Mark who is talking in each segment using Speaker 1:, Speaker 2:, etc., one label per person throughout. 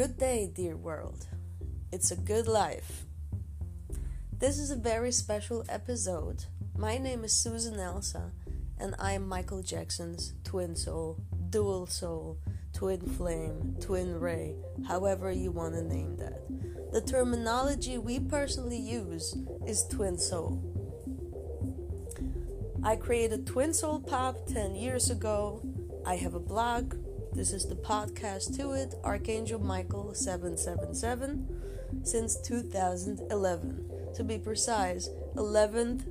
Speaker 1: Good day, dear world. It's a good life. This is a very special episode. My name is Susan Elsa, and I am Michael Jackson's twin soul, dual soul, twin flame, twin ray, however you want to name that. The terminology we personally use is twin soul. I created Twin Soul Pop 10 years ago. I have a blog. This is the podcast to it, Archangel Michael 777, since 2011. To be precise, 11th,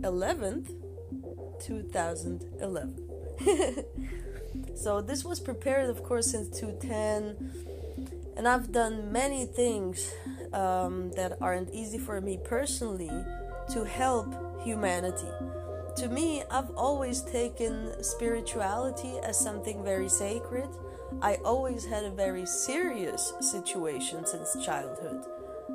Speaker 1: 11th, 2011. so this was prepared, of course, since 2010, and I've done many things um, that aren't easy for me personally to help humanity to me, I've always taken spirituality as something very sacred. I always had a very serious situation since childhood.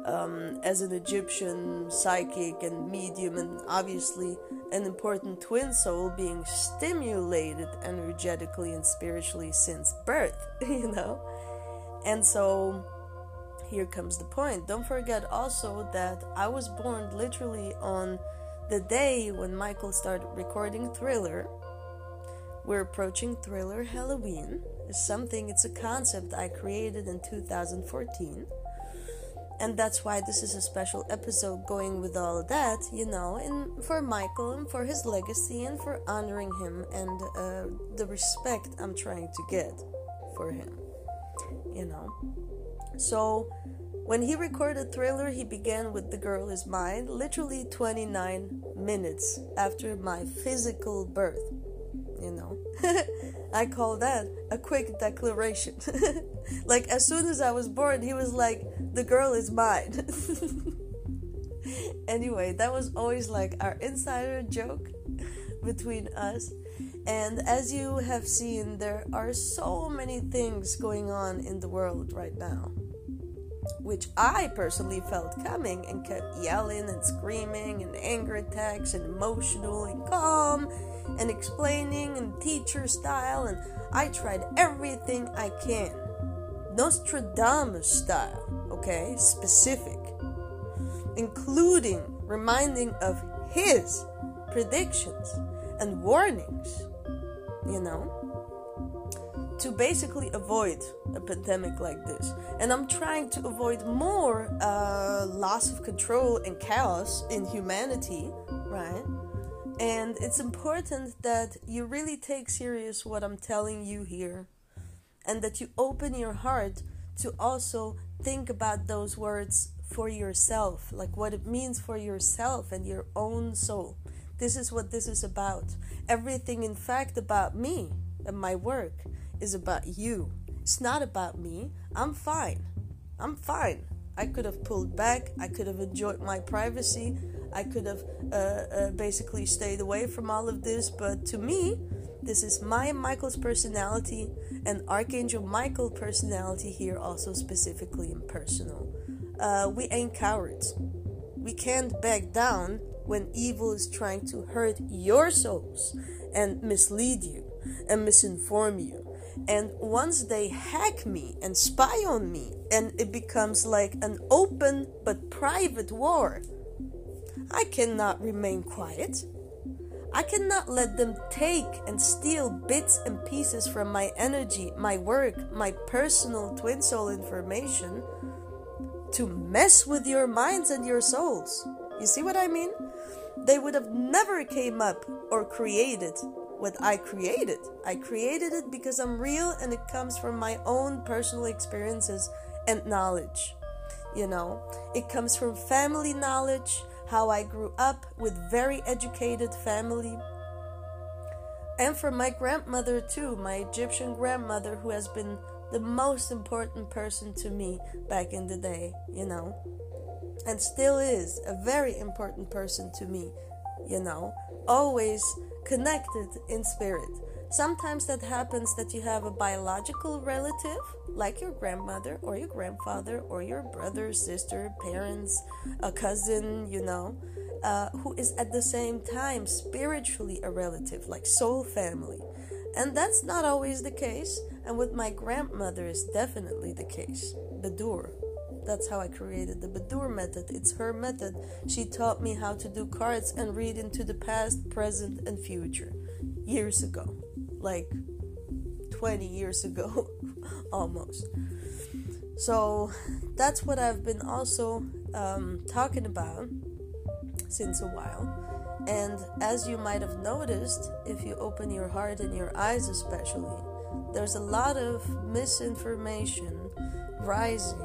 Speaker 1: Um, as an Egyptian psychic and medium, and obviously an important twin soul being stimulated energetically and spiritually since birth, you know? And so here comes the point. Don't forget also that I was born literally on the day when Michael started recording Thriller, we're approaching Thriller Halloween. It's something, it's a concept I created in 2014. And that's why this is a special episode going with all that, you know, and for Michael and for his legacy and for honoring him and uh, the respect I'm trying to get for him, you know. So, when he recorded Thriller, he began with The Girl Is Mine, literally 29 minutes after my physical birth. You know, I call that a quick declaration. like, as soon as I was born, he was like, The girl is mine. anyway, that was always like our insider joke between us. And as you have seen, there are so many things going on in the world right now which I personally felt coming and kept yelling and screaming and anger attacks and emotional and calm and explaining and teacher style and I tried everything I can. Nostradamus style, okay? Specific. Including reminding of his predictions and warnings, you know? to basically avoid a pandemic like this. And I'm trying to avoid more uh, loss of control and chaos in humanity, right? And it's important that you really take serious what I'm telling you here and that you open your heart to also think about those words for yourself, like what it means for yourself and your own soul. This is what this is about. Everything, in fact, about me and my work is about you. It's not about me. I'm fine. I'm fine. I could have pulled back. I could have enjoyed my privacy. I could have uh, uh, basically stayed away from all of this. But to me, this is my Michael's personality and Archangel Michael personality here, also specifically and personal. Uh, we ain't cowards. We can't back down when evil is trying to hurt your souls and mislead you and misinform you and once they hack me and spy on me, and it becomes like an open but private war, I cannot remain quiet. I cannot let them take and steal bits and pieces from my energy, my work, my personal twin soul information to mess with your minds and your souls. You see what I mean? They would have never came up or created what I created. I created it because I'm real and it comes from my own personal experiences and knowledge. You know, it comes from family knowledge, how I grew up with very educated family. And from my grandmother too, my Egyptian grandmother who has been the most important person to me back in the day, you know. And still is a very important person to me, you know. Always connected in spirit. Sometimes that happens that you have a biological relative, like your grandmother or your grandfather or your brother, sister, parents, a cousin, you know, uh, who is at the same time spiritually a relative, like soul family. And that's not always the case. And with my grandmother is definitely the case. Bedour. That's how I created the Bedour method. It's her method. She taught me how to do cards and read into the past, present, and future years ago. Like 20 years ago, almost. So that's what I've been also um, talking about since a while. And as you might have noticed, if you open your heart and your eyes, especially, there's a lot of misinformation rising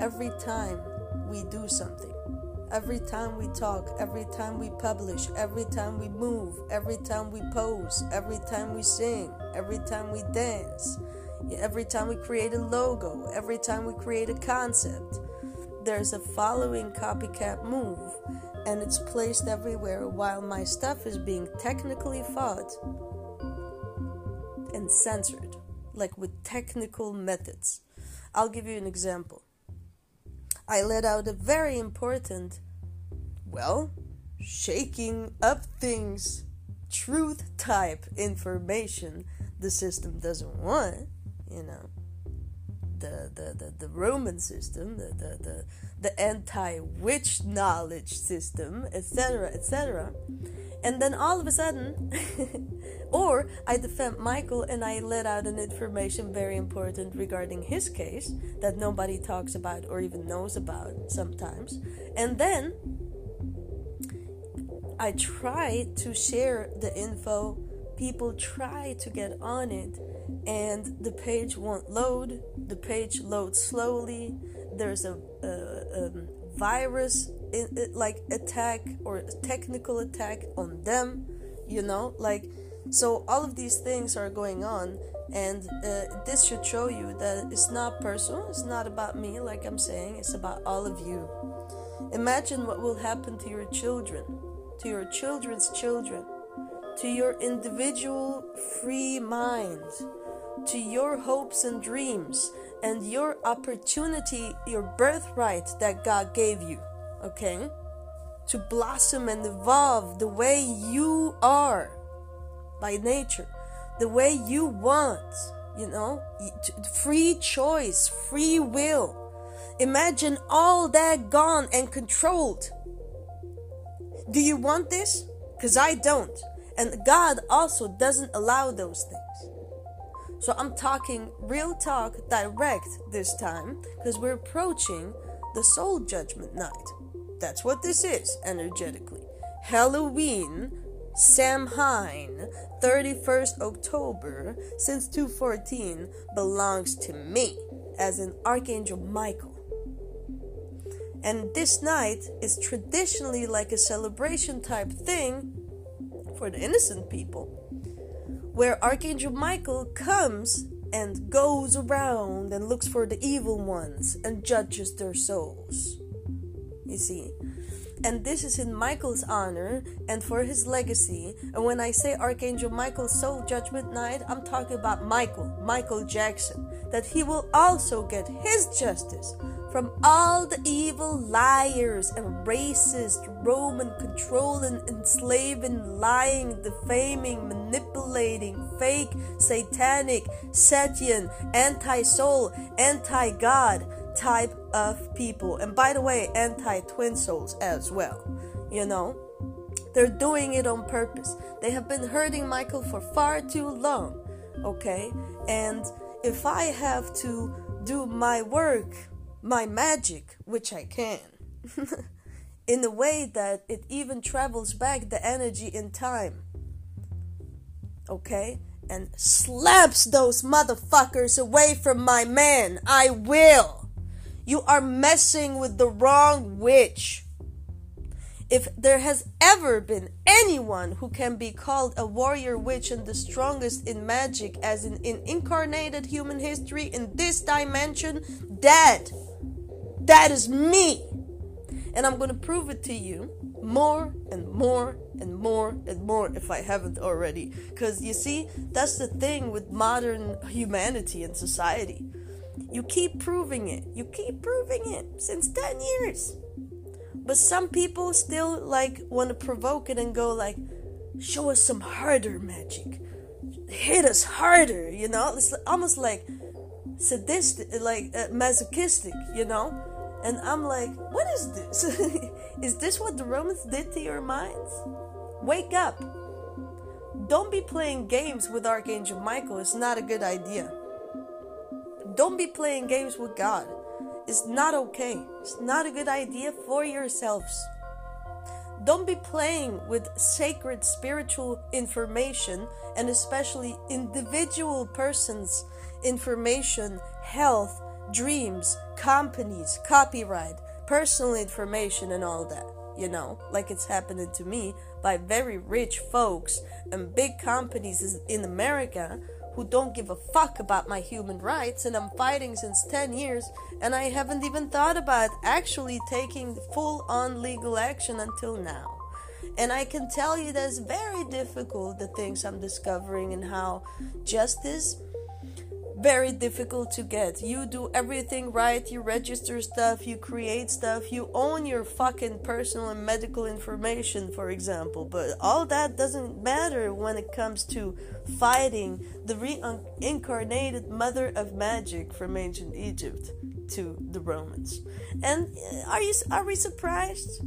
Speaker 1: every time we do something. Every time we talk, every time we publish, every time we move, every time we pose, every time we sing, every time we dance, every time we create a logo, every time we create a concept, there's a following copycat move and it's placed everywhere while my stuff is being technically fought and censored, like with technical methods. I'll give you an example. I let out a very important, well, shaking up things, truth type information the system doesn't want, you know. The, the, the, the Roman system, the, the, the, the anti witch knowledge system, etc., etc. And then all of a sudden, or I defend Michael and I let out an information very important regarding his case that nobody talks about or even knows about sometimes. And then I try to share the info, people try to get on it and the page won't load. The page loads slowly. There's a, a virus in, it, like attack or technical attack on them. You know, like so. All of these things are going on, and uh, this should show you that it's not personal. It's not about me, like I'm saying. It's about all of you. Imagine what will happen to your children, to your children's children, to your individual free mind to your hopes and dreams and your opportunity, your birthright that God gave you, okay? To blossom and evolve the way you are by nature, the way you want, you know? Free choice, free will. Imagine all that gone and controlled. Do you want this? Because I don't. And God also doesn't allow those things. So I'm talking real talk direct this time because we're approaching the soul judgment night. That's what this is energetically. Halloween, Samhain, 31st October, since 214 belongs to me as an Archangel Michael. And this night is traditionally like a celebration type thing for the innocent people where Archangel Michael comes and goes around and looks for the evil ones and judges their souls. You see? And this is in Michael's honor and for his legacy. And when I say Archangel Michael's soul judgment night, I'm talking about Michael, Michael Jackson, that he will also get his justice from all the evil liars and racist Roman controlling, enslaving, lying, defaming, manipulating, fake, satanic, Setian, anti soul, anti God type of people. And by the way, anti twin souls as well. You know? They're doing it on purpose. They have been hurting Michael for far too long. Okay? And if I have to do my work my magic, which I can, in a way that it even travels back the energy in time. Okay? And slaps those motherfuckers away from my man. I will. You are messing with the wrong witch. If there has ever been anyone who can be called a warrior witch and the strongest in magic as in, in incarnated human history in this dimension, that that is me. And I'm going to prove it to you more and more and more and more if I haven't already. Because you see, that's the thing with modern humanity and society. You keep proving it. You keep proving it since 10 years. But some people still like want to provoke it and go like, show us some harder magic. Hit us harder, you know? It's almost like sadistic, like uh, masochistic, you know? And I'm like, what is this? is this what the Romans did to your minds? Wake up. Don't be playing games with Archangel Michael. It's not a good idea. Don't be playing games with God. It's not okay. It's not a good idea for yourselves. Don't be playing with sacred spiritual information and especially individual persons' information, health, dreams, companies, copyright, personal information, and all that. You know, like it's happening to me by very rich folks and big companies in America who don't give a fuck about my human rights, and I'm fighting since 10 years, and I haven't even thought about actually taking full on legal action until now. And I can tell you that it's very difficult the things I'm discovering and how justice very difficult to get. You do everything right, you register stuff, you create stuff, you own your fucking personal and medical information, for example. But all that doesn't matter when it comes to fighting the reincarnated mother of magic from ancient Egypt to the Romans. And uh, are you are we surprised?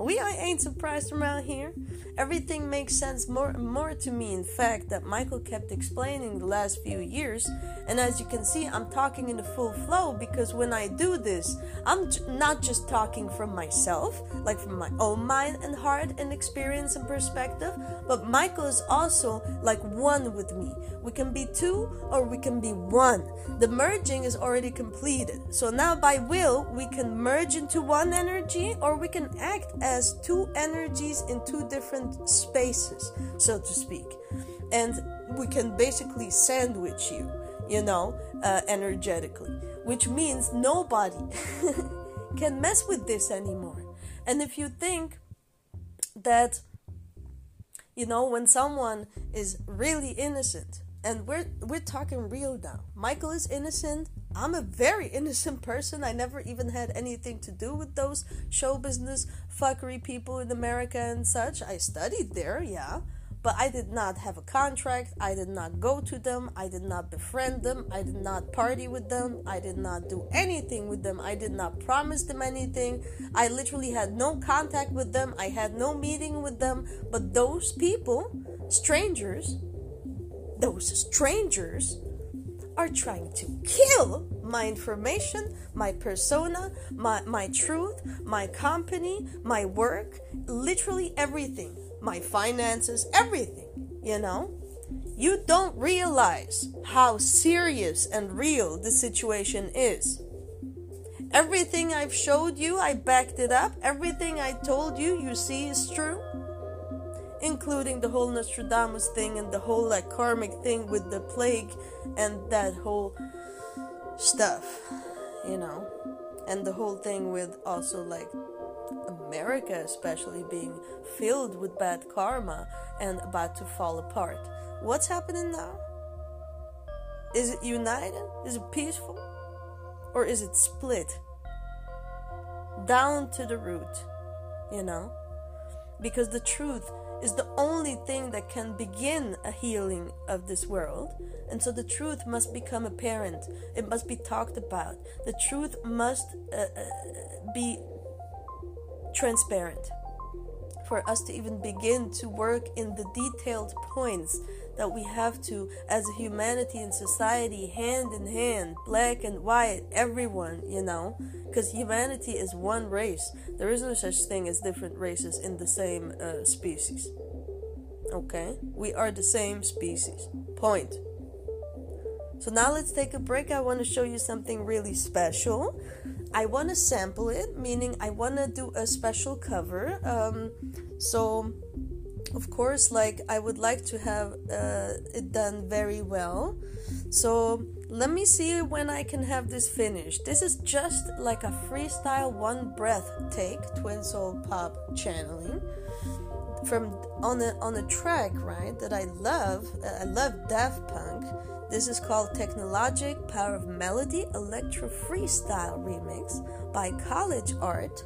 Speaker 1: We ain't surprised around here. Everything makes sense more and more to me in fact that Michael kept explaining the last few years. And as you can see I'm talking in the full flow because when I do this I'm not just talking from myself like from my own mind and heart and experience and perspective but Michael is also like one with me. We can be two or we can be one. The merging is already completed. So now by will we can merge into one energy or we can act as two energies in two different different spaces, so to speak. And we can basically sandwich you, you know, uh, energetically, which means nobody can mess with this anymore. And if you think that, you know, when someone is really innocent, and we're we're talking real now. Michael is innocent. I'm a very innocent person. I never even had anything to do with those show business fuckery people in America and such. I studied there, yeah, but I did not have a contract. I did not go to them. I did not befriend them. I did not party with them. I did not do anything with them. I did not promise them anything. I literally had no contact with them. I had no meeting with them. But those people, strangers, those strangers are trying to kill my information, my persona, my, my truth, my company, my work, literally everything, my finances, everything, you know? You don't realize how serious and real the situation is. Everything I've showed you, I backed it up. Everything I told you, you see is true including the whole Nostradamus thing and the whole like karmic thing with the plague and that whole stuff, you know, and the whole thing with also like America, especially being filled with bad karma and about to fall apart. What's happening now? Is it united? Is it peaceful? Or is it split? Down to the root, you know? Because the truth is the only thing that can begin a healing of this world. And so the truth must become apparent. It must be talked about. The truth must uh, uh, be transparent for us to even begin to work in the detailed points that we have to, as humanity and society, hand in hand, black and white, everyone, you know, because humanity is one race. There is no such thing as different races in the same uh, species. Okay? We are the same species. Point. So now let's take a break. I want to show you something really special. I want to sample it, meaning I want to do a special cover. Um, so of course like i would like to have uh, it done very well so let me see when i can have this finished this is just like a freestyle one breath take twin soul pop channeling from on a on a track right that i love i love daft punk this is called technologic power of melody electro freestyle remix by college art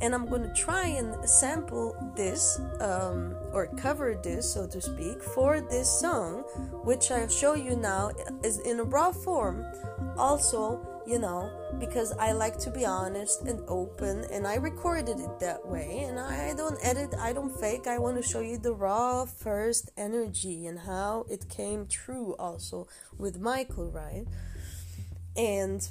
Speaker 2: and I'm gonna try and sample this um, or cover this, so to speak, for this song, which I'll show you now is in a raw form. Also, you know, because I like to be honest and open, and I recorded it that way, and I don't edit, I don't fake. I want to show you the raw first energy and how it came true, also with Michael, right? And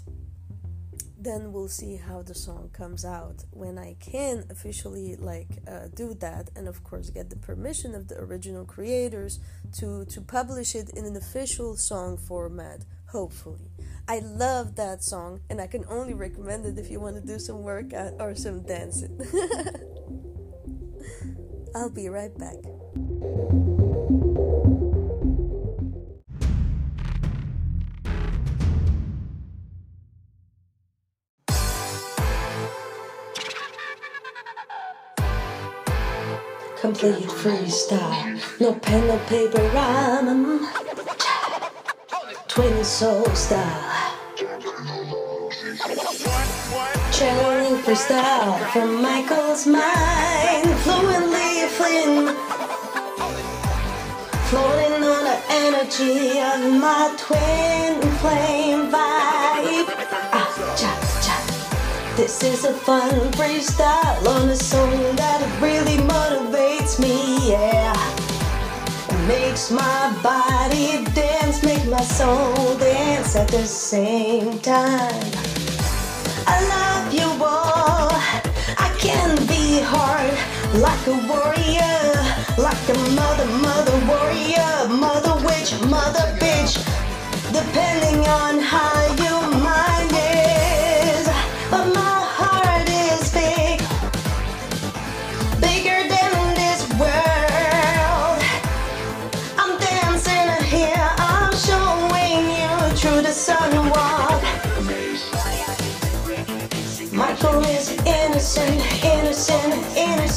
Speaker 2: then we'll see how the song comes out when I can officially like uh, do that, and of course get the permission of the original creators to to publish it in an official song format. Hopefully, I love that song, and I can only recommend it if you want to do some workout or some dancing. I'll be right back. complete freestyle. No pen, no paper, rhyme. Twin soul style. Channeling freestyle from Michael's mind. Fluently fleeing. Floating on the energy of my twin flame vibe. Ah, cha, cha. This is a fun freestyle on a song that really motivates me, yeah. Makes my body dance, my soul dance at the same time. I love you all. I can be hard like a warrior, like a mother, mother warrior, mother witch, mother bitch, depending on how your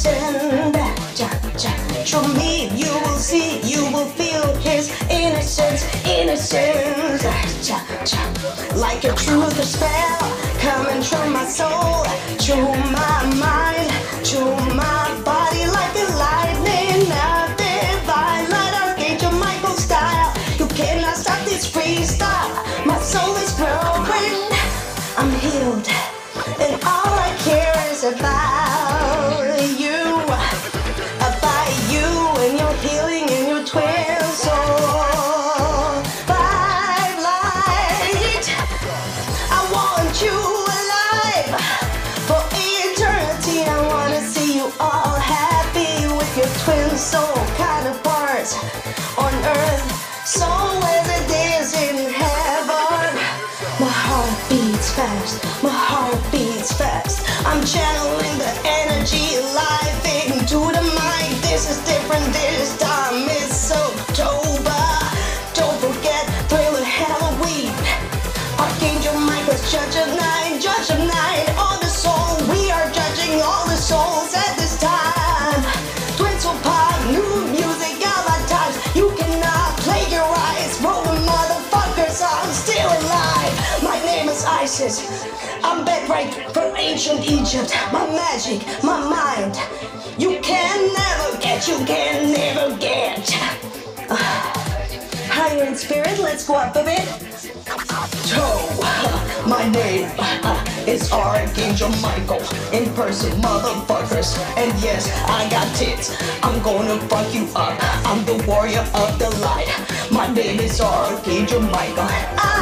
Speaker 2: innocent. Show me, you will see, you will feel his innocence, innocence. Like a truth spell coming from my soul, through Isis. I'm back right from ancient Egypt. My magic, my mind. You can never get, you can never get. Higher in spirit, let's go up a bit. Toe, my name uh, is Archangel Michael. In person, motherfuckers. And yes, I got tits. I'm gonna fuck you up. I'm the warrior of the light. My name is Archangel Michael. I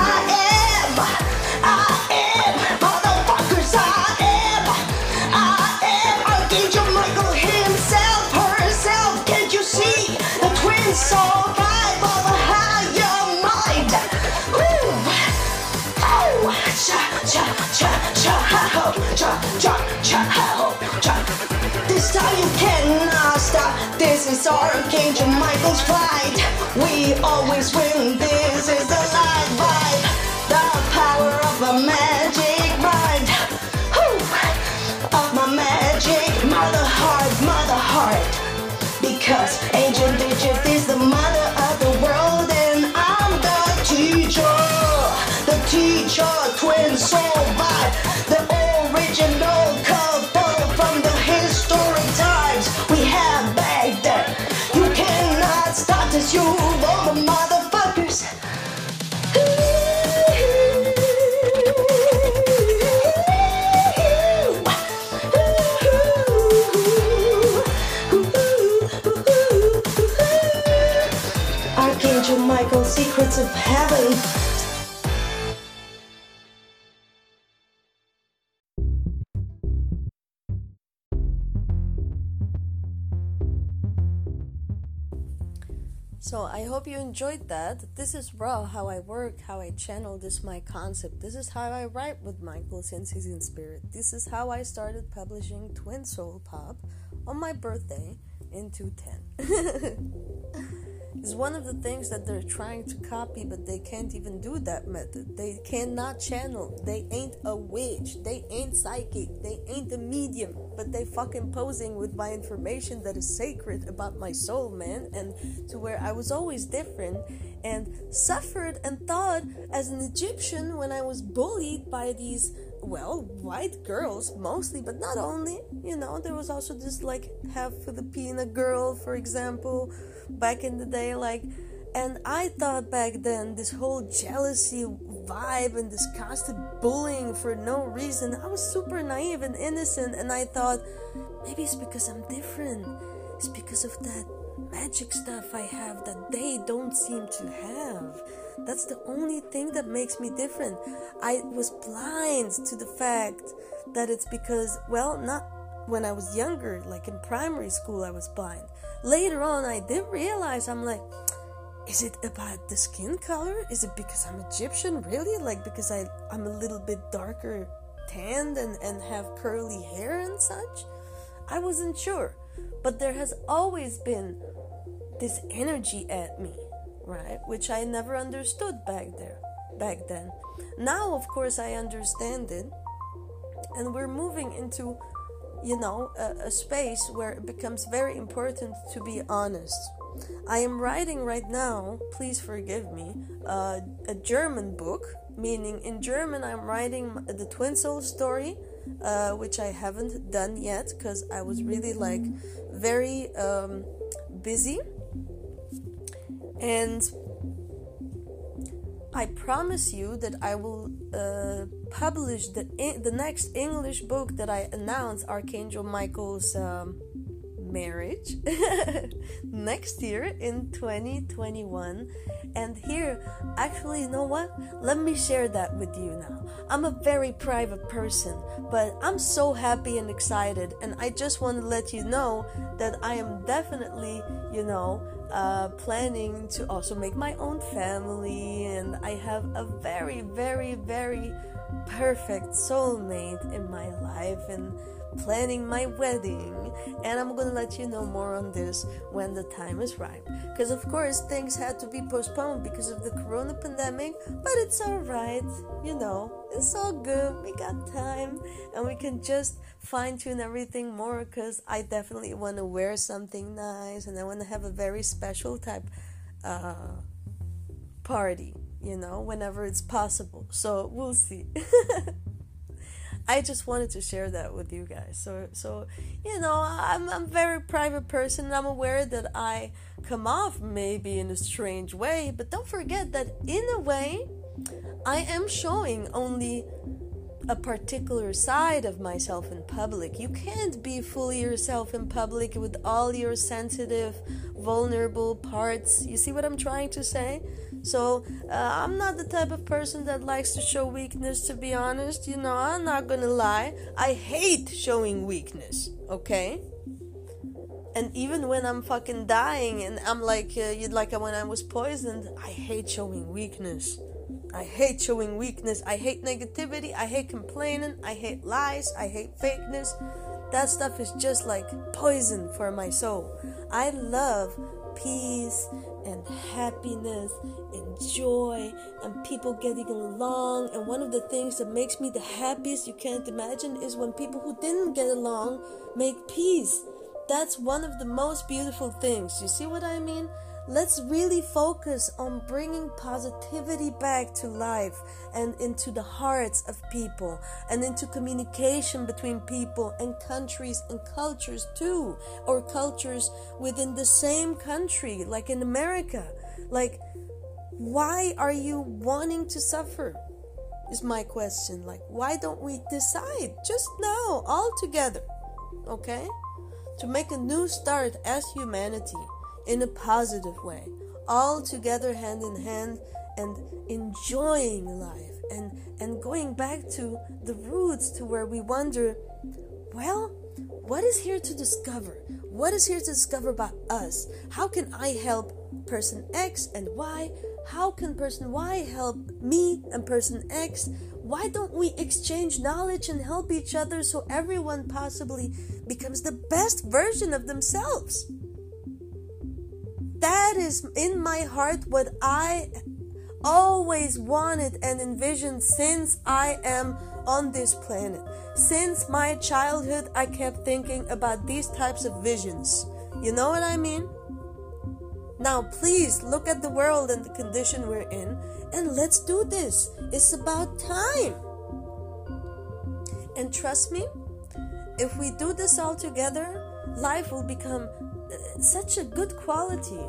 Speaker 2: cha. This time you cannot stop. This is our Archangel Michael's fight. We always win. This is the light vibe, the power of a magic mind. Of my magic, mother heart, mother heart. Because of
Speaker 1: Heaven. So I hope you enjoyed that. This is raw how I work, how I channel this my concept. This is how I write with Michael since he's in spirit. This is how I started publishing Twin Soul Pop on my birthday in 210. is one of the things that they're trying to copy, but they can't even do that method. They cannot channel. They ain't a witch. They ain't psychic. They ain't a medium. But they fucking posing with my information that is sacred about my soul, man. And to where I was always different and suffered and thought as an Egyptian when I was bullied by these well, white girls mostly, but not only. You know, there was also this like half Filipina girl, for example, back in the day, like. And I thought back then this whole jealousy vibe and this constant bullying for no reason, I was super naive and innocent, and I thought maybe it's because I'm different. It's because of that magic stuff I have that they don't seem to have. That's the only thing that makes me different. I was blind to the fact that it's because, well, not when I was younger, like in primary school, I was blind. Later on, I did realize I'm like, is it about the skin color? Is it because I'm Egyptian, really? Like, because I, I'm a little bit darker tanned and, and have curly hair and such? I wasn't sure. But there has always been this energy at me right? Which I never understood back there, back then. Now, of course, I understand it, and we're moving into, you know, a, a space where it becomes very important to be honest. I am writing right now, please forgive me, uh, a German book, meaning in German I'm writing the Twin Soul story, uh, which I haven't done yet because I was really like very um, busy and I promise you that I will uh, publish the the next English book that I announce Archangel Michael's um, marriage next year in 2021 and here actually you know what? Let me share that with you now. I'm a very private person but i'm so happy and excited and i just want to let you know that i am definitely you know uh, planning to also make my own family, and I have a very, very, very perfect soulmate in my life, and planning my wedding. And I'm gonna let you know more on this when the time is right. Because, of course, things had to be postponed because of the corona pandemic, but it's alright, you know, it's all good. We got time, and we can just fine tune everything more because I definitely want to wear something nice and I want to have a very special type uh, party, you know, whenever it's possible. So we'll see. I just wanted to share that with you guys. So, so you know, I'm I'm a very private person. and I'm aware that I come off maybe in a strange way, but don't forget that in a way, I am showing only a particular side of myself in public. You can't be fully yourself in public with all your sensitive, vulnerable parts. You see what I'm trying to say? So, uh, I'm not the type of person that likes to show weakness, to be honest. You know, I'm not gonna lie. I hate showing weakness, okay? And even when I'm fucking dying and I'm like, uh, you'd like when I was poisoned, I hate showing weakness. I hate showing weakness. I hate negativity. I hate complaining. I hate lies. I hate fakeness. That stuff is just like poison for my soul. I love peace and happiness and joy and people getting along. And one of the things that makes me the happiest you can't imagine is when people who didn't get along make peace. That's one of the most beautiful things. You see what I mean? Let's really focus on bringing positivity back to life and into the hearts of people and into communication between people and countries and cultures too, or cultures within the same country, like in America. Like, why are you wanting to suffer? Is my question. Like, why don't we decide just now, all together, okay, to make a new start as humanity? In a positive way. all together hand in hand and enjoying life and and going back to the roots to where we wonder well what is here to discover? What is here to discover about us? How can i help person x and y? How can person y help me and person x? Why don't we exchange knowledge and help each other so everyone possibly becomes the best version of themselves that is in my heart what i always wanted and envisioned since I am on this planet. Since my childhood, I kept thinking about these types of visions. You know what I mean? Now, please look at the world and the condition we're in and let's do this. It's about time. And trust me, if we do this all together, life will become such a good quality.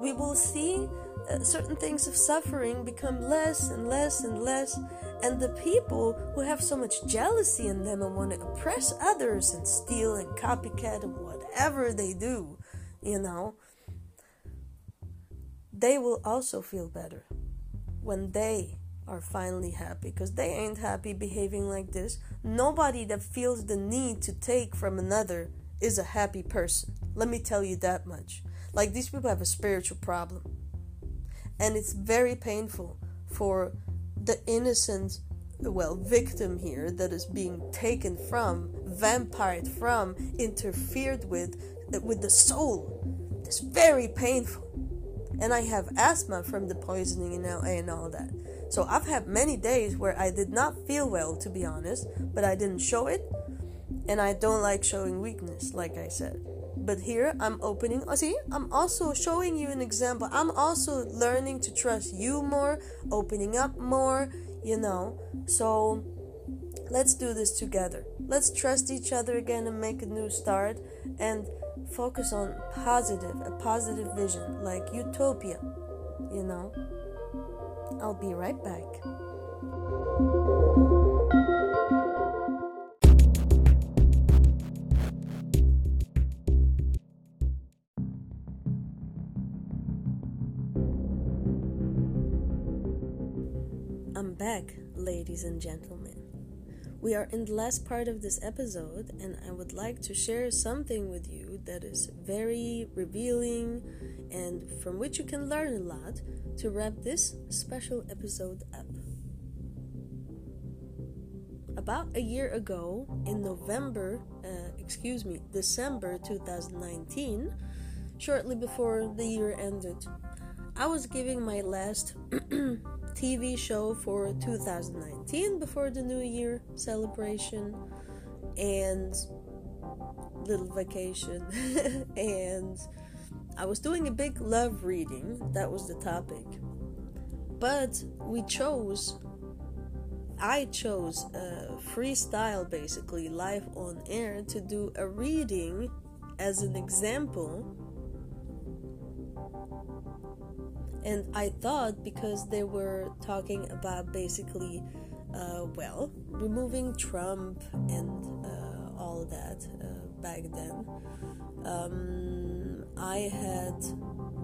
Speaker 1: We will see uh, certain things of suffering become less and less and less and the people who have so much jealousy in them and want to oppress others and steal and copycat and whatever they do you know they will also feel better when they are finally happy because they ain't happy behaving like this nobody that feels the need to take from another is a happy person. Let me tell you that much. Like these people have a spiritual problem. And it's very painful for the innocent well victim here that is being taken from vampired from interfered with uh, with the soul. It's very painful. And i have asthma from the poisoning and, LA and all that. So i've had many days where i did not feel well to be honest but i didn't show it and i don't like showing weakness like i said but here I'm opening. Oh, see, I'm also showing you an example. I'm also learning to trust you more, opening up more, you know. So let's do this together. Let's trust each other again and make a new start and focus on positive, a positive vision like utopia, you know. I'll be right back. Back, ladies and gentlemen. We are in the last part of this episode, and I would like to share something with you that is very revealing and from which you can learn a lot to wrap this special episode up. About a year ago, in November, uh, excuse me, December 2019, shortly before the year ended, I was giving my last TV show for 2019 before the New Year celebration and little vacation. and I was doing a big love reading, that was the topic. But we chose, I chose a freestyle basically, live on air, to do a reading as an example and I thought because they were talking about basically, uh, well, removing Trump and uh, all that uh, back then, um, I had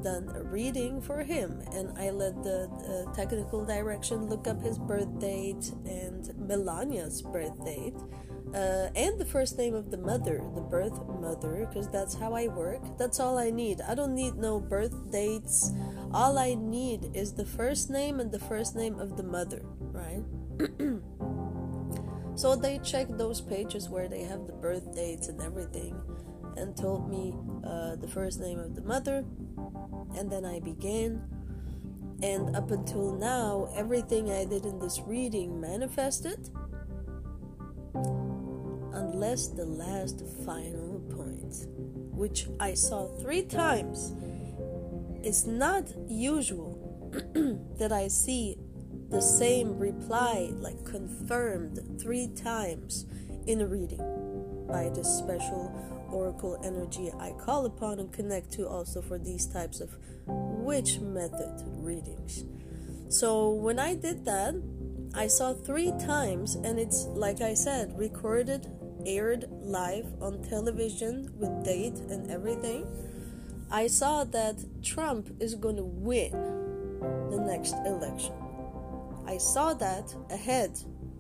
Speaker 1: done a reading for him and I let the uh, technical direction look up his birth date and Melania's birth date uh, and the first name of the mother, the birth mother, because that's how I work. That's all I need. I don't need no birth dates. All I need is the first name and the first name of the mother, right? so they checked those pages where they have the birth dates and everything and told me uh, the first name of the mother, and then I began. And up until now, everything I did in this reading manifested unless the last final point, which I saw three times. It's not usual that I see the same reply, like confirmed three times in a reading by this special oracle energy I call upon and connect to also for these types of witch method readings. So when I did that, I saw three times, and it's like I said, recorded aired live on television with date and everything. I saw that Trump is going to win the next election. I saw that ahead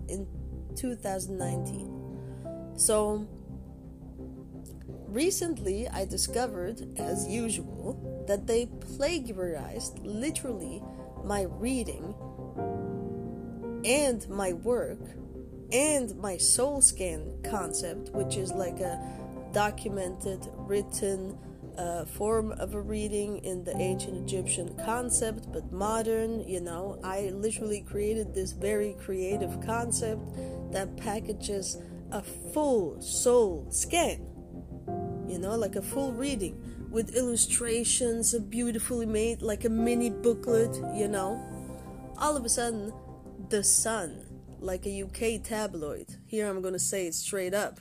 Speaker 1: in 2019. So, recently I discovered, as usual, that they plagiarized literally my reading and my work and my soul scan concept, which is like a documented, written uh, form of a reading in the ancient Egyptian concept, but modern. You know, I literally created this very creative concept that packages a full soul scan, you know, like a full reading with illustrations, beautifully made, like a mini booklet, you know. All of a sudden, the sun, like a UK tabloid, here I'm gonna say it straight up,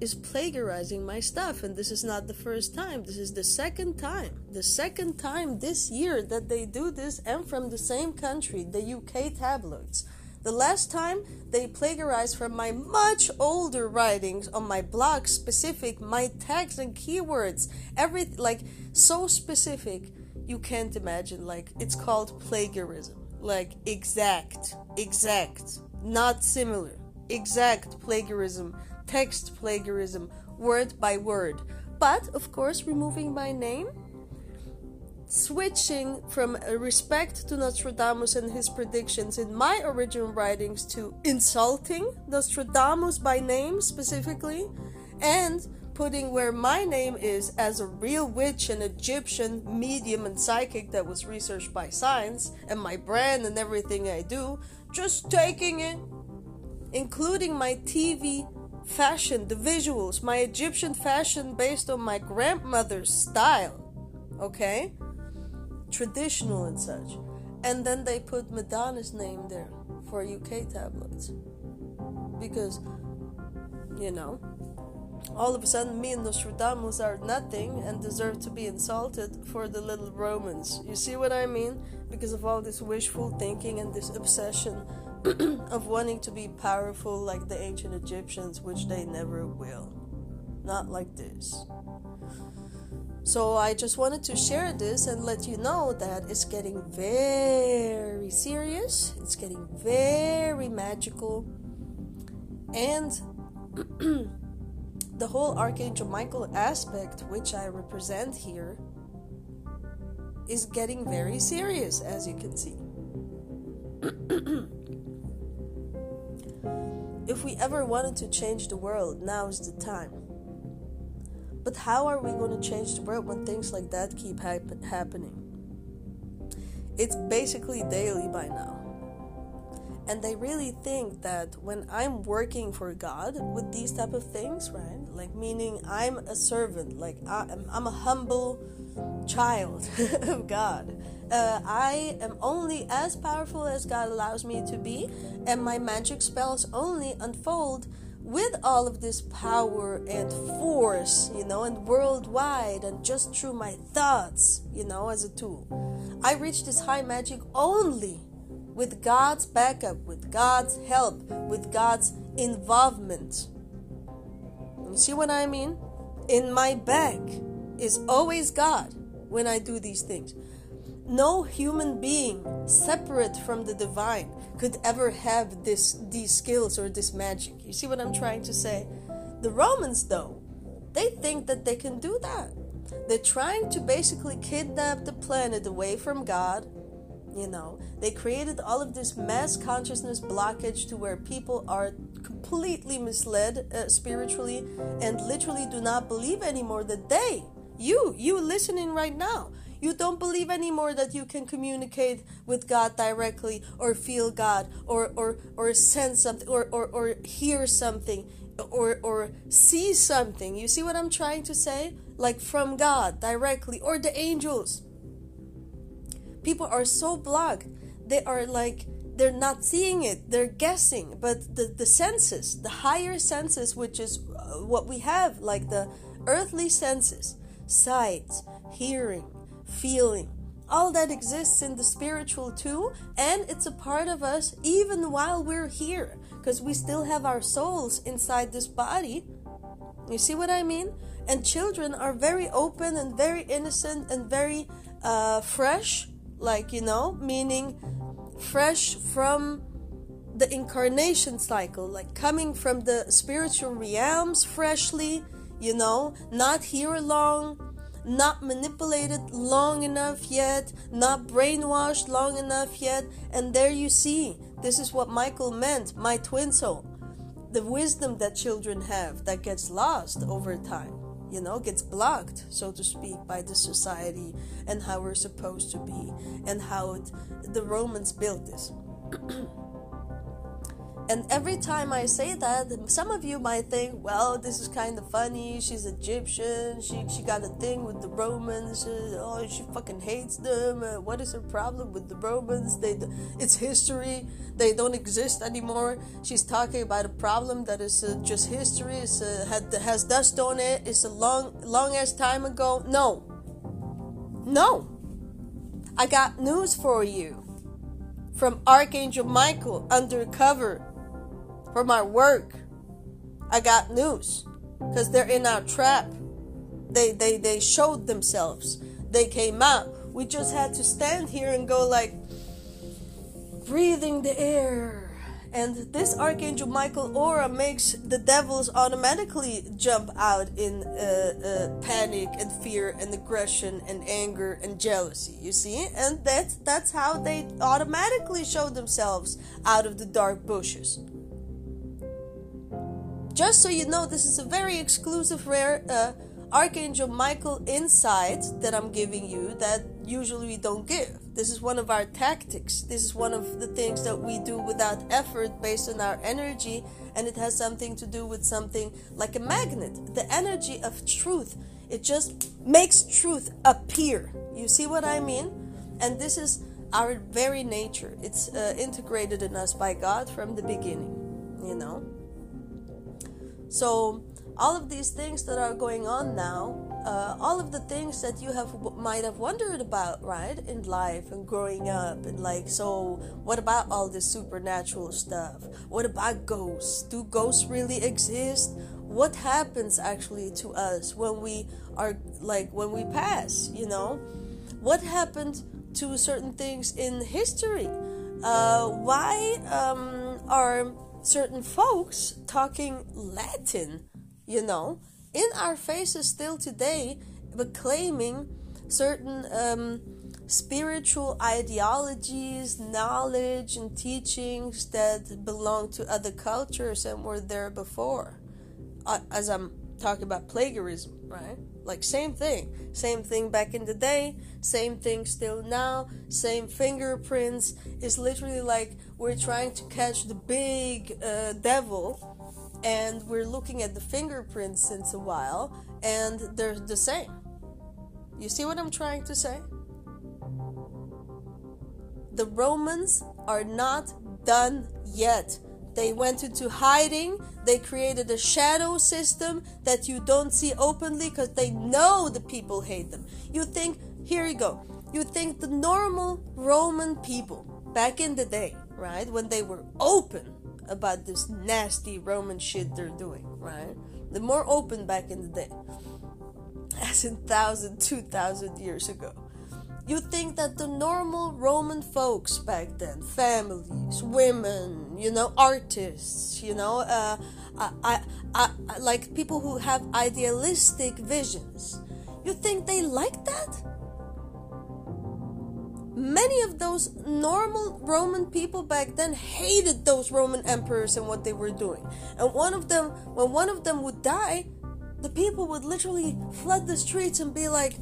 Speaker 1: is plagiarizing my stuff. And this is not the first time, this is the second time. The second time this year that they do this, and from the same country, the UK tabloids. The last time they plagiarized from my much older writings on my blog specific, my tags and keywords, every like so specific you can't imagine. Like it's called plagiarism. Like exact, exact, not similar. Exact plagiarism, text plagiarism, word by word. But of course, removing my name switching from respect to Nostradamus and his predictions in my original writings to insulting Nostradamus by name specifically, and putting where my name is as a real witch and Egyptian medium and psychic that was researched by science, and my brand and everything I do, just taking it, including my TV fashion, the visuals, my Egyptian fashion based on my grandmother's style. Okay? traditional and such. And then they put Madonna's name there for UK tabloids. Because, you know, all of a sudden me and Nostradamus are nothing and deserve to be insulted for the little Romans. You see what I mean? Because of all this wishful thinking and this obsession of wanting to be powerful like the ancient Egyptians, which they never will. Not like this. So I just wanted to share this and let you know that it's getting very serious, it's getting very magical, and the whole Archangel Michael aspect, which I represent here, is getting very serious, as you can see. if we ever wanted to change the world, now is the time. But how are we going to change the world when things like that keep hap- happening? It's basically daily by now. And they really think that when I'm working for God with these type of things, right? Like meaning I'm a servant, like I'm, I'm a humble child of God. Uh, I am only as powerful as God allows me to be, and my magic spells only unfold with all of this power and force, you know, and worldwide, and just through my thoughts, you know, as a tool. I reach this high magic only with God's backup, with God's help, with God's involvement. You see what I mean? In my back is always God when I do these things. No human being separate from the divine could ever have this these skills or this magic. You see what I'm trying to say? The Romans though, they think that they can do that. They're trying to basically kidnap the planet away from God. You know, they created all of this mass consciousness blockage to where people are completely misled uh, spiritually and literally do not believe anymore that they, you, you listening right now, you don't believe anymore that you can communicate with God directly or feel God or or, or sense something or, or, or hear something or or see something. You see what I'm trying to say? Like from God directly or the angels. People are so blocked. They are like they're not seeing it they're guessing but the, the senses the higher senses which is uh, what we have like the earthly senses sight hearing feeling. All that exists in the spiritual too, and it's a part of us even while we're here, because we still have our souls inside this body. You see what I mean? And children are very open and very innocent and very uh, fresh, like, you know, meaning fresh from the incarnation cycle, like coming from the spiritual realms freshly, you know, not here long, not manipulated long enough yet, not brainwashed long enough yet. And there you see, this is what Michael meant, my twin soul. The wisdom that children have that gets lost over time, you know, gets blocked, so to speak, by the society and how we're supposed to be and how it, the Romans built this. And every time I say that, some of you might think, well, this is kind of funny. She's Egyptian. She, she got a thing with the Romans. Uh, oh, she fucking hates them. Uh, what is her problem with the Romans? They, it's history. They don't exist anymore. She's talking about a problem that is uh, just history. It's, uh, had, has dust on it. It's a long, long ass time ago. No. No. I got news for you from Archangel Michael undercover from our work. I got news because they're in our trap. They, they, they showed themselves. They came out. We just had to stand here and go like breathing the air. And this Archangel Michael aura makes the devils automatically jump out in uh, uh, panic and fear and aggression and anger and jealousy. You see, and that's that's how they automatically show themselves out of the dark bushes. Just so you know, this is a very exclusive, rare uh, Archangel Michael insight that I'm giving you that usually we don't give. This is one of our tactics. This is one of the things that we do without effort based on our energy, and it has something to do with something like a magnet. The energy of truth. It just makes truth appear. You see what I mean? And this is our very nature. It's uh, integrated in us by God from the beginning, you know? So all of these things that are going on now, uh, all of the things that you have might have wondered about, right, in life and growing up, and like, so what about all this supernatural stuff? What about ghosts? Do ghosts really exist? What happens actually to us when we are like when we pass? You know, what happened to certain things in history? Uh, why um, are certain folks talking Latin, you know, in our faces still today, but claiming certain um, spiritual ideologies, knowledge, and teachings that belong to other cultures and were there before. Uh, as I'm talking about plagiarism, right? Like, same thing. Same thing back in the day, same thing still now, same fingerprints. It's literally like we're trying to catch the big uh, devil and we're looking at the fingerprints since a while and they're the same. You see what I'm trying to say? The Romans are not done yet. They went into hiding. They created a shadow system that you don't see openly because they know the people hate them. You think, here you go. You think the normal Roman people back in the day, right, when they were open about this nasty Roman shit they're doing, right? The more open back in the day, as in thousand, two thousand years ago you think that the normal Roman folks back then, families, women, you know, artists, you know, uh, I, I, I, like people who have idealistic visions, you think they like that? Many of those normal Roman people back then hated those Roman emperors and what they were doing. And one of them, when one of them would die, the people would literally flood the streets and be like,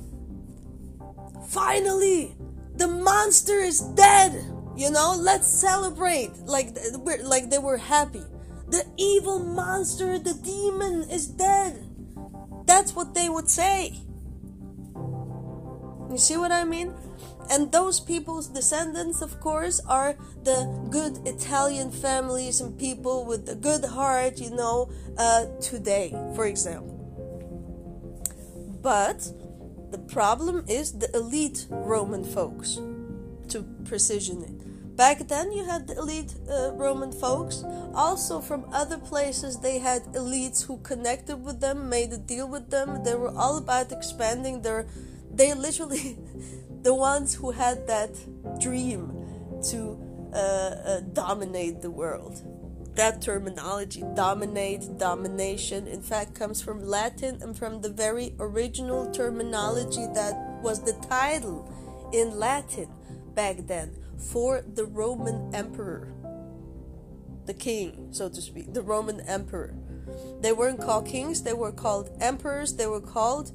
Speaker 1: Finally, the monster is dead. You know, let's celebrate like we're like they were happy. The evil monster, the demon is dead. That's what they would say. You see what I mean? And those people's descendants, of course, are the good Italian families and people with a good heart, you know, uh, today, for example. But the problem is the elite Roman folks, to precision it. Back then, you had the elite uh, Roman folks. Also, from other places, they had elites who connected with them, made a deal with them. They were all about expanding their. They literally, the ones who had that dream to uh, uh, dominate the world. That terminology, dominate, domination, in fact, comes from Latin and from the very original terminology that was the title in Latin back then for the Roman emperor, the king, so to speak, the Roman emperor. They weren't called kings, they were called emperors, they were called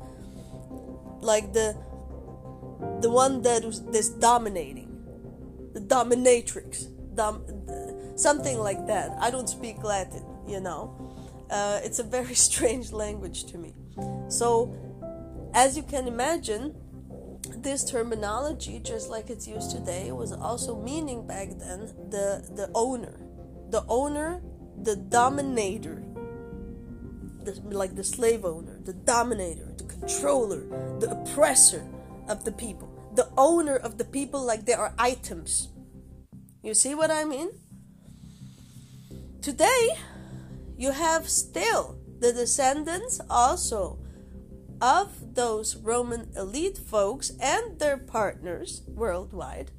Speaker 1: like the the one that was this dominating, the dominatrix, something like that. I don't speak Latin, you know. Uh, it's a very strange language to me. So, as you can imagine, this terminology, just like it's used today, was also meaning back then the the owner, the owner, the dominator, the, like the slave owner, the dominator, the controller, the oppressor of the people, the owner of the people, like they are items. You see what I mean? Today, you have still the descendants also of those Roman elite folks and their partners worldwide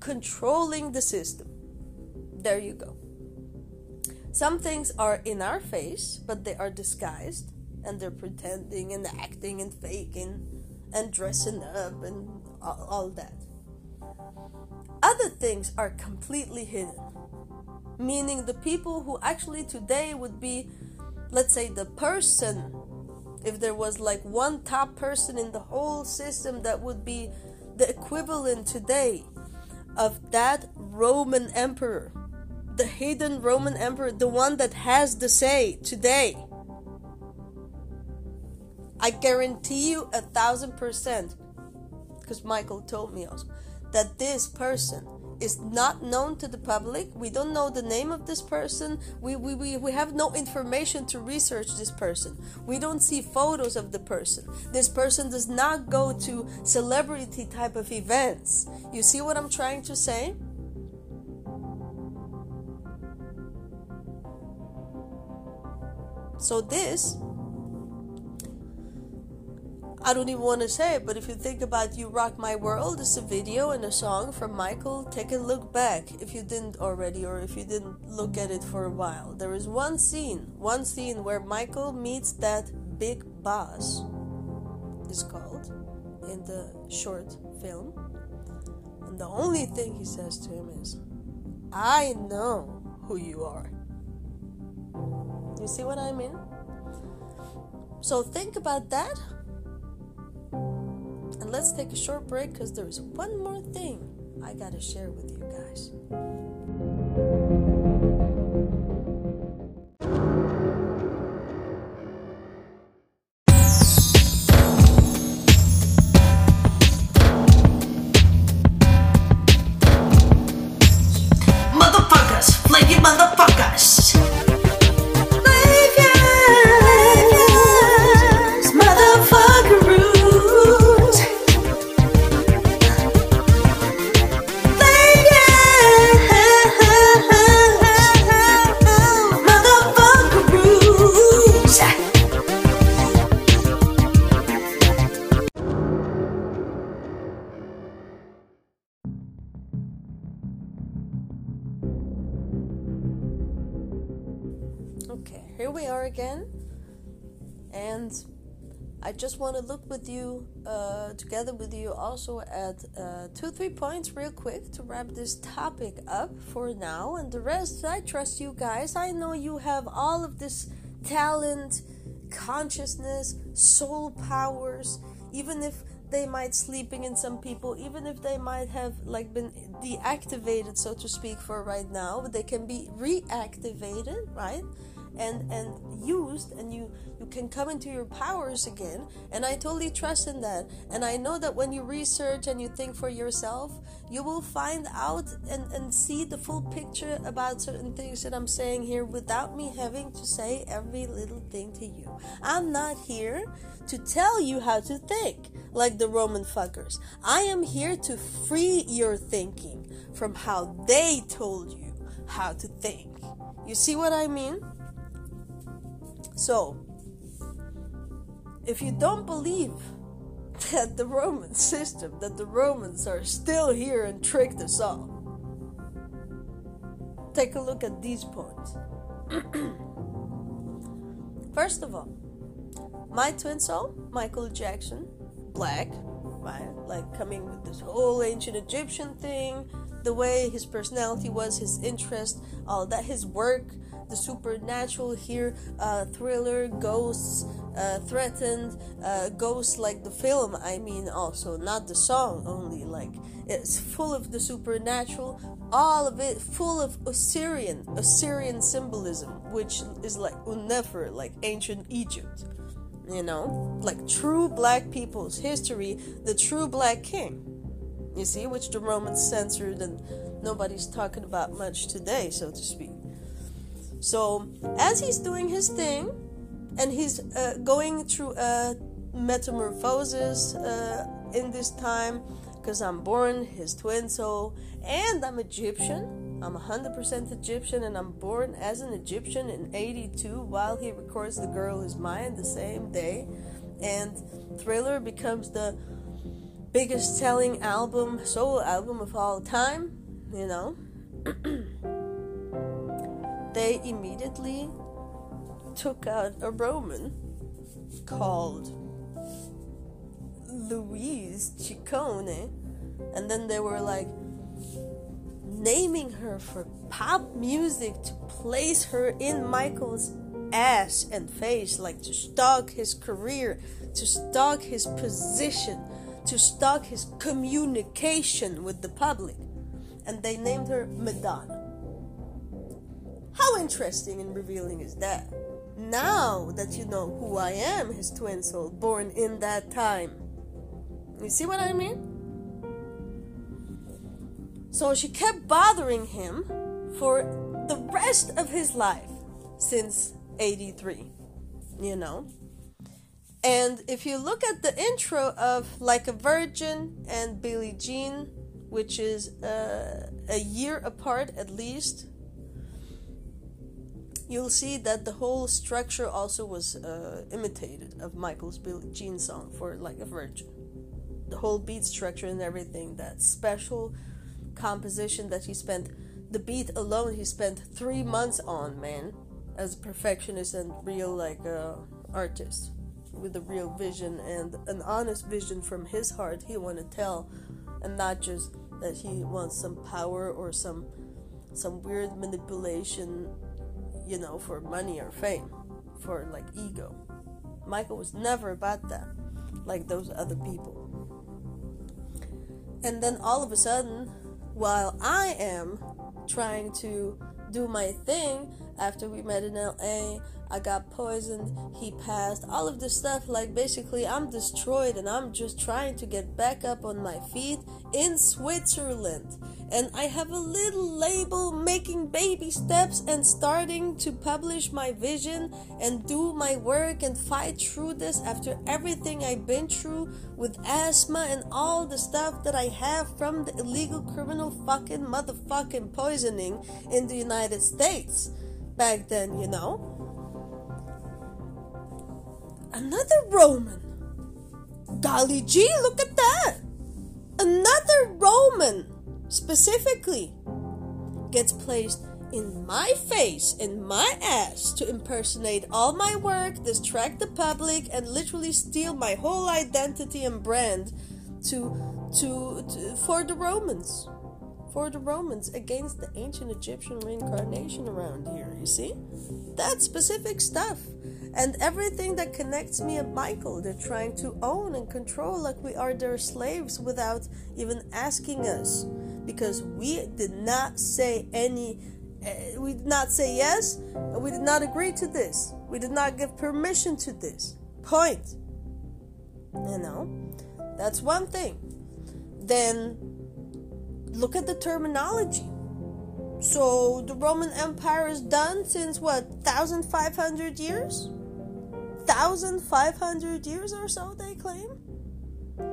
Speaker 1: controlling the system. There you go. Some things are in our face, but they are disguised and they're pretending and acting and faking and dressing up and all, all that. Other things are completely hidden, meaning the people who actually today would be, let's say, the person if there was like one top person in the whole system that would be the equivalent today of that Roman emperor, the hidden Roman emperor, the one that has the say today. I guarantee you a thousand percent, because Michael told me also, that this person is not known to the public. We don't know the name of this person. We, we, we, we have no information to research this person. We don't see photos of the person. This person does not go to celebrity type of events. You see what I'm trying to say? So, this I don't even want to say it, but if you think about You Rock My World, it's a video and a song from Michael. Take a look back if you didn't already, or if you didn't look at it for a while. There is one scene, one scene where Michael meets that big boss, is called, in the short film. And the only thing he says to him is, I know who you are. You see what I mean? So think about that and let's take a short break because there's one more thing I gotta share with you guys. Just want to look with you, uh, together with you, also at uh, two, three points, real quick, to wrap this topic up for now. And the rest, I trust you guys. I know you have all of this talent, consciousness, soul powers, even if they might sleeping in some people even if they might have like been deactivated so to speak for right now but they can be reactivated right and and used and you you can come into your powers again. And i totally trust in that. And i know that when you research and you think for yourself you will find out and, and see the full picture about certain things that i'm saying here without me having to say every little thing to you. I'm not here to tell you how to think like the roman fuckers. I am here to free your thinking from how they told you how to think. You see what i mean so, if you don't believe that the Roman system, that the Romans are still here and tricked us all, take a look at these points. First of all, my twin soul, Michael Jackson, black, right? Like coming with this whole ancient Egyptian thing, the way his personality was, his interest, all that, his work, the supernatural here, uh, thriller, ghosts, uh, threatened, uh, ghosts like the film, I mean, also, not the song only. Like, it's full of the supernatural, all of it full of Osirian, Osirian symbolism, which is like Unefer, like ancient Egypt. You know, like true black people's history, the true black king. You see, which the Romans censored and nobody's talking about much today, so to speak. So, as he's doing his thing, and he's uh, going through a metamorphosis uh, in this time, because I'm born his twin soul, and I'm Egyptian. I'm 100% Egyptian, and I'm born as an Egyptian in 82 while he records The Girl Is Mine the same day. And Thriller becomes the biggest selling album, solo album of all time, you know. they immediately took out a Roman called Louise Ciccone, and then they were like naming her for pop music to place her in Michael's ass and face, like to stalk his career, to stalk his position, to stalk his communication with the public. And they named her Madonna. How interesting and revealing is that? Now that you know who I am, his twin soul, born in that time. You see what I mean? So she kept bothering him for the rest of his life since 83, you know? And if you look at the intro of Like a Virgin and Billie Jean, which is uh, a year apart at least, you'll see that the whole structure also was uh, imitated of Michael's Billie Jean song for Like a Virgin. The whole beat structure and everything, that special composition that he spent, the beat alone, he spent three months on, man, as a perfectionist and real, like, uh, artist with a real vision and an honest vision from his heart he want to tell and not just that he wants some power or some some weird manipulation you know, for money or fame, for like ego. Michael was never about that, like those other people. And then all of a sudden, while I am trying to do my thing after we met in LA, I got poisoned, he passed, all of this stuff. Like, basically, I'm destroyed and I'm just trying to get back up on my feet in Switzerland. And I have a little label making baby steps and starting to publish my vision and do my work and fight through this after everything I've been through with asthma and all the stuff that I have from the illegal criminal fucking motherfucking poisoning in the United States back then, you know? Another Roman. Golly gee, look at that! Another Roman, specifically, gets placed in my face, in my ass, to impersonate all my work, distract the public, and literally steal my whole identity and brand to, to, to for the Romans for the Romans against the ancient Egyptian reincarnation around here, you see? That specific stuff. And everything that connects me and Michael, they're trying to own and control like we are their slaves without even asking us. Because we did not say any Uh, we did not say yes, we did not agree to this. We did not give permission to this. Point. You know, that's one thing. Then look at the terminology. So the Roman Empire is done since what, 1,500 years? 1,500 years or so, they claim.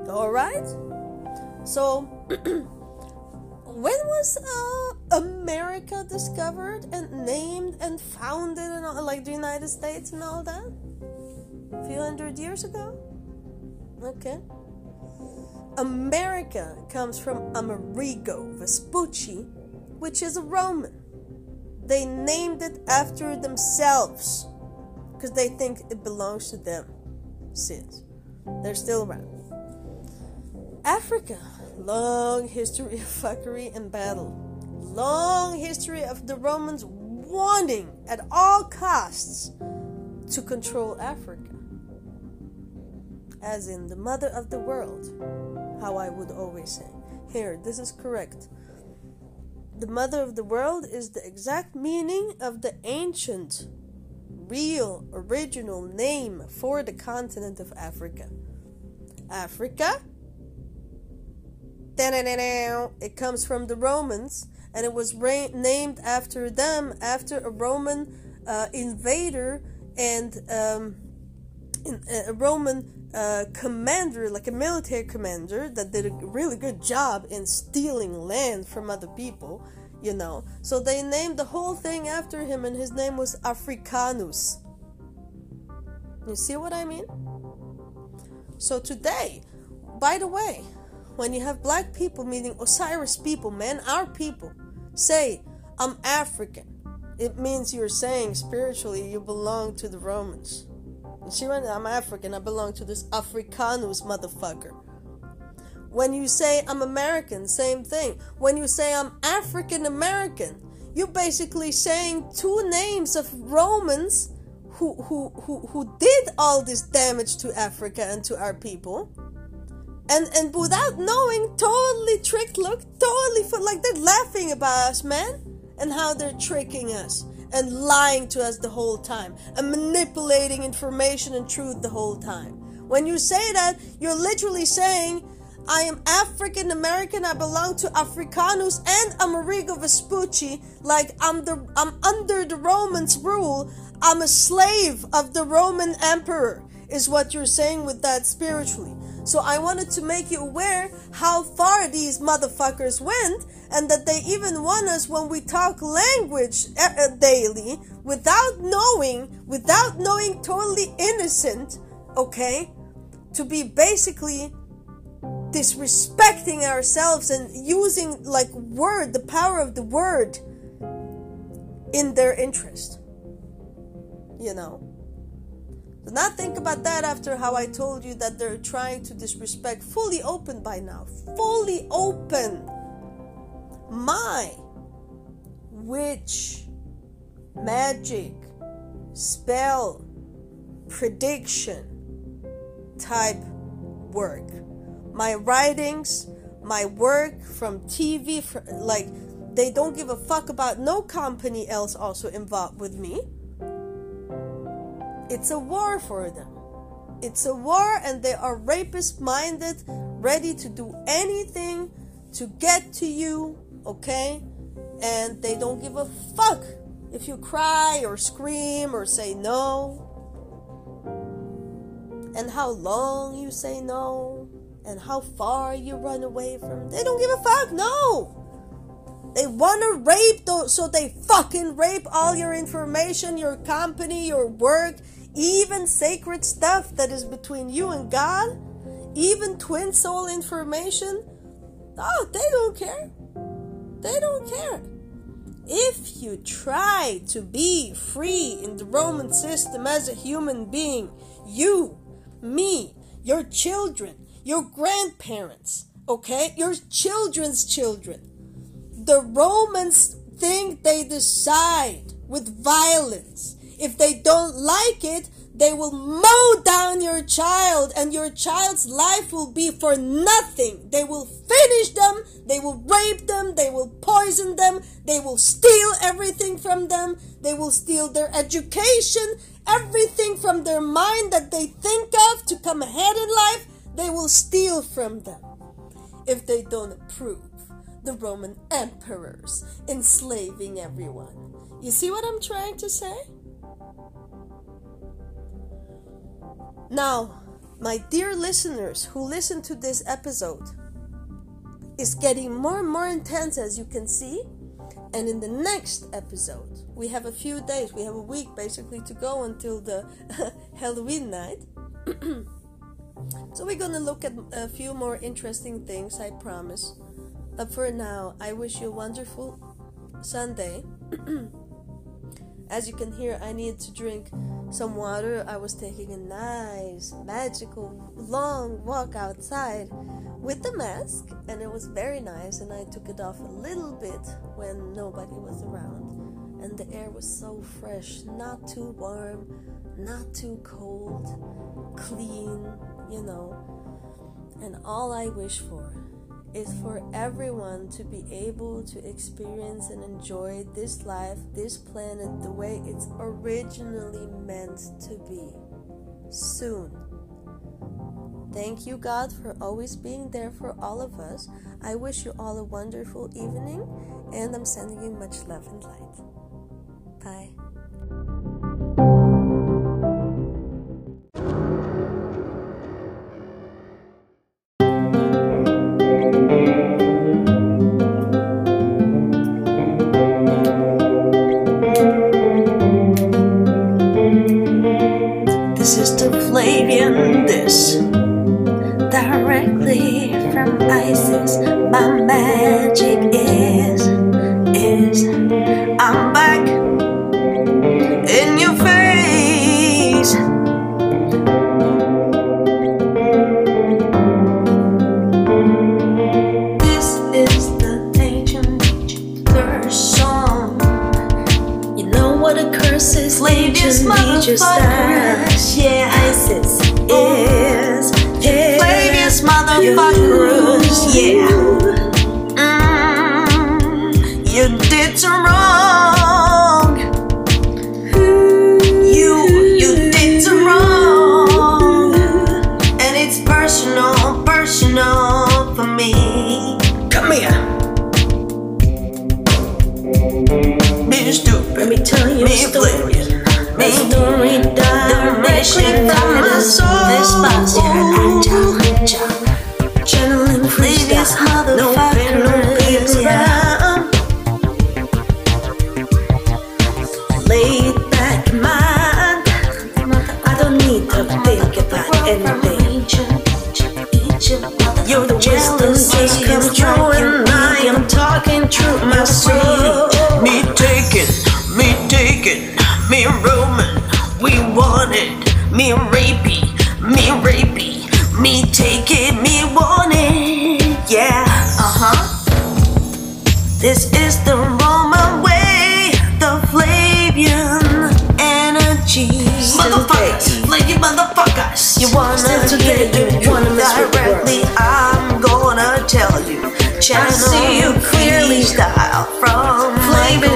Speaker 1: All right. So, when was uh, America discovered and named and founded, and all, like the United States and all that? A few hundred years ago. Okay. America comes from Amerigo Vespucci, which is a Roman. They named it after themselves because they think it belongs to them since they're still around. Africa, long history of fuckery and battle. Long history of the Romans wanting at all costs to control Africa. As in the mother of the world, how I would always say. Here, this is correct. The mother of the world is the exact meaning of the ancient, real, original name for the continent of Africa. Africa it comes from the Romans, and it was ra- named after them after a Roman uh, invader and um, a Roman uh, commander, like a military commander, that did a really good job in stealing land from other people, you know. So they named the whole thing after him, and his name was Africanus. You see what I mean? So today, by the way, when you have black people meeting Osiris people, man, our people, say, I'm African, it means you're saying spiritually you belong to the Romans. You see what I'm African, I belong to this Africanus motherfucker. When you say I'm American, same thing. When you say I'm African American, you're basically saying two names of Romans who, who, who, who did all this damage to Africa and to our people and and without knowing, totally tricked. Look, totally for like they're laughing about us, man, and how they're tricking us and lying to us the whole time and manipulating information and truth the whole time. When you say that, you're literally saying, I am African American, I belong to Africanus and Amerigo Vespucci, like I'm the I'm under the Romans' rule, I'm a slave of the Roman emperor, is what you're saying with that spiritually. So I wanted to make you aware how far these motherfuckers went and that they even want us when we talk language uh, daily without knowing, without knowing totally innocent, okay, to be basically disrespecting ourselves and using like word, the power of the word in their interest. You know. Do not think about that after how I told you that they're trying to disrespect. Fully open by now. Fully open. My witch, magic, spell, prediction type work. My writings, my work from TV, like they don't give a fuck about no company else also involved with me it's a war for them. It's a war, and they are rapist minded, ready to do anything to get to you, okay? And they don't give a fuck if you cry or scream or say no. And how long you say no, and how far you run away from. They don't give a fuck, no! They want to rape, so they fucking rape all your information, your company, your work, even sacred stuff that is between you and God, even twin soul information. Oh, they don't care. They don't care. If you try to be free in the Roman system as a human being, you, me, your children, your grandparents, okay, your children's children, the Romans think they decide with violence. If they don't like it, they will mow down your child, and your child's life will be for nothing. They will finish them, they will rape them, they will poison them, they will steal everything from them, they will steal their education, everything from their mind that they think of to come ahead in life, they will steal from them if they don't approve the Roman emperors enslaving everyone. You see what I'm trying to say? Now, my dear listeners who listen to this episode, is getting more and more intense as you can see. And in the next episode, we have a few days, we have a week basically to go until the Halloween night. so we're gonna look at a few more interesting things, I promise. But for now, I wish you a wonderful Sunday. As you can hear, I need to drink some water. I was taking a nice, magical, long walk outside with the mask, and it was very nice. And I took it off a little bit when nobody was around, and the air was so fresh, not too warm, not too cold, clean, you know. And all I wish for is for everyone to be able to experience and enjoy this life, this planet, the way it's originally meant to be. Soon. Thank you, God, for always being there for all of us. I wish you all a wonderful evening, and I'm sending you much love and light. Your wisdom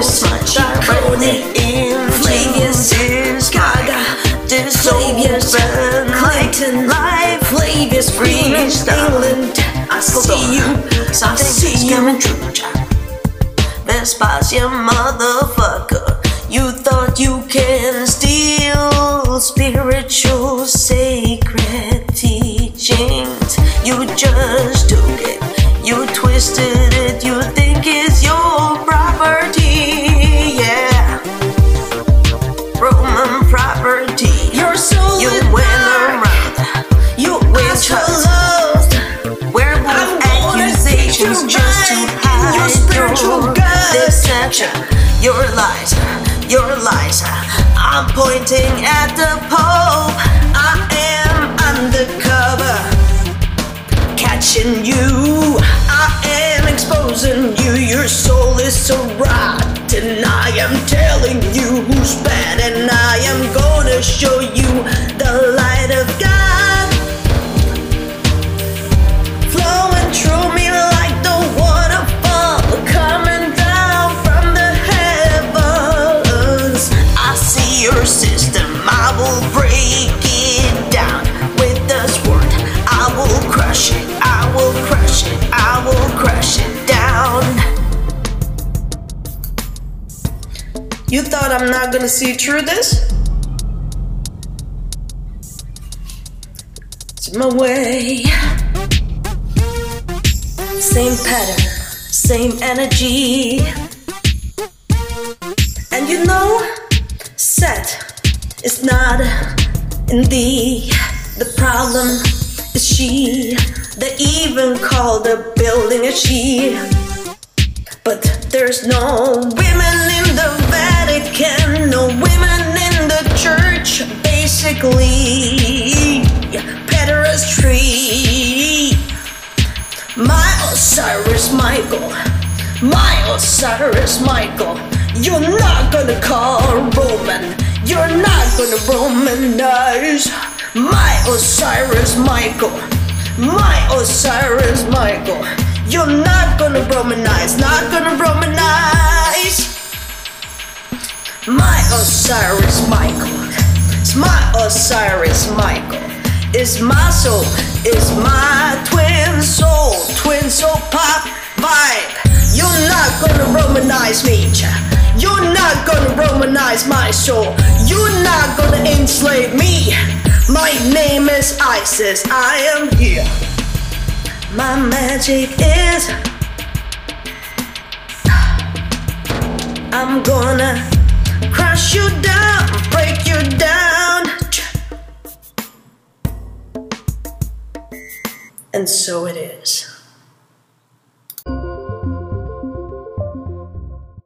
Speaker 1: Flavius,
Speaker 2: directly in
Speaker 1: Flavius,
Speaker 2: Flavius,
Speaker 1: Gaga,
Speaker 2: open
Speaker 1: Clayton,
Speaker 2: life,
Speaker 1: Flavius, Green. England.
Speaker 2: I see you, something
Speaker 1: see you.
Speaker 2: coming true. Vespasia, motherfucker. You thought you can steal spiritual sacred teachings. You just took it, you twisted deception. Your lies, your lies. I'm pointing at the Pope. I am undercover, catching you. I am exposing you. Your soul is so rotten. I am telling you who's bad, and I am gonna show you the light of God.
Speaker 1: Not gonna see through this? It's my way. Same pattern, same energy. And you know, set is not in thee. The problem is she. They even call the building a she. But there's no women in the Vatican, no women in the church, basically. Pederastry. My Osiris Michael, my Osiris Michael. You're not gonna call Roman, you're not gonna Romanize. My Osiris Michael, my Osiris Michael. You're not gonna Romanize, not gonna Romanize. My Osiris Michael, it's my Osiris Michael. It's my soul, it's my twin soul, twin soul pop vibe. You're not gonna Romanize me, cha. You're not gonna Romanize my soul. You're not gonna enslave me. My name is Isis, I am here. My magic is. I'm gonna crush you down, break you down. And so it is.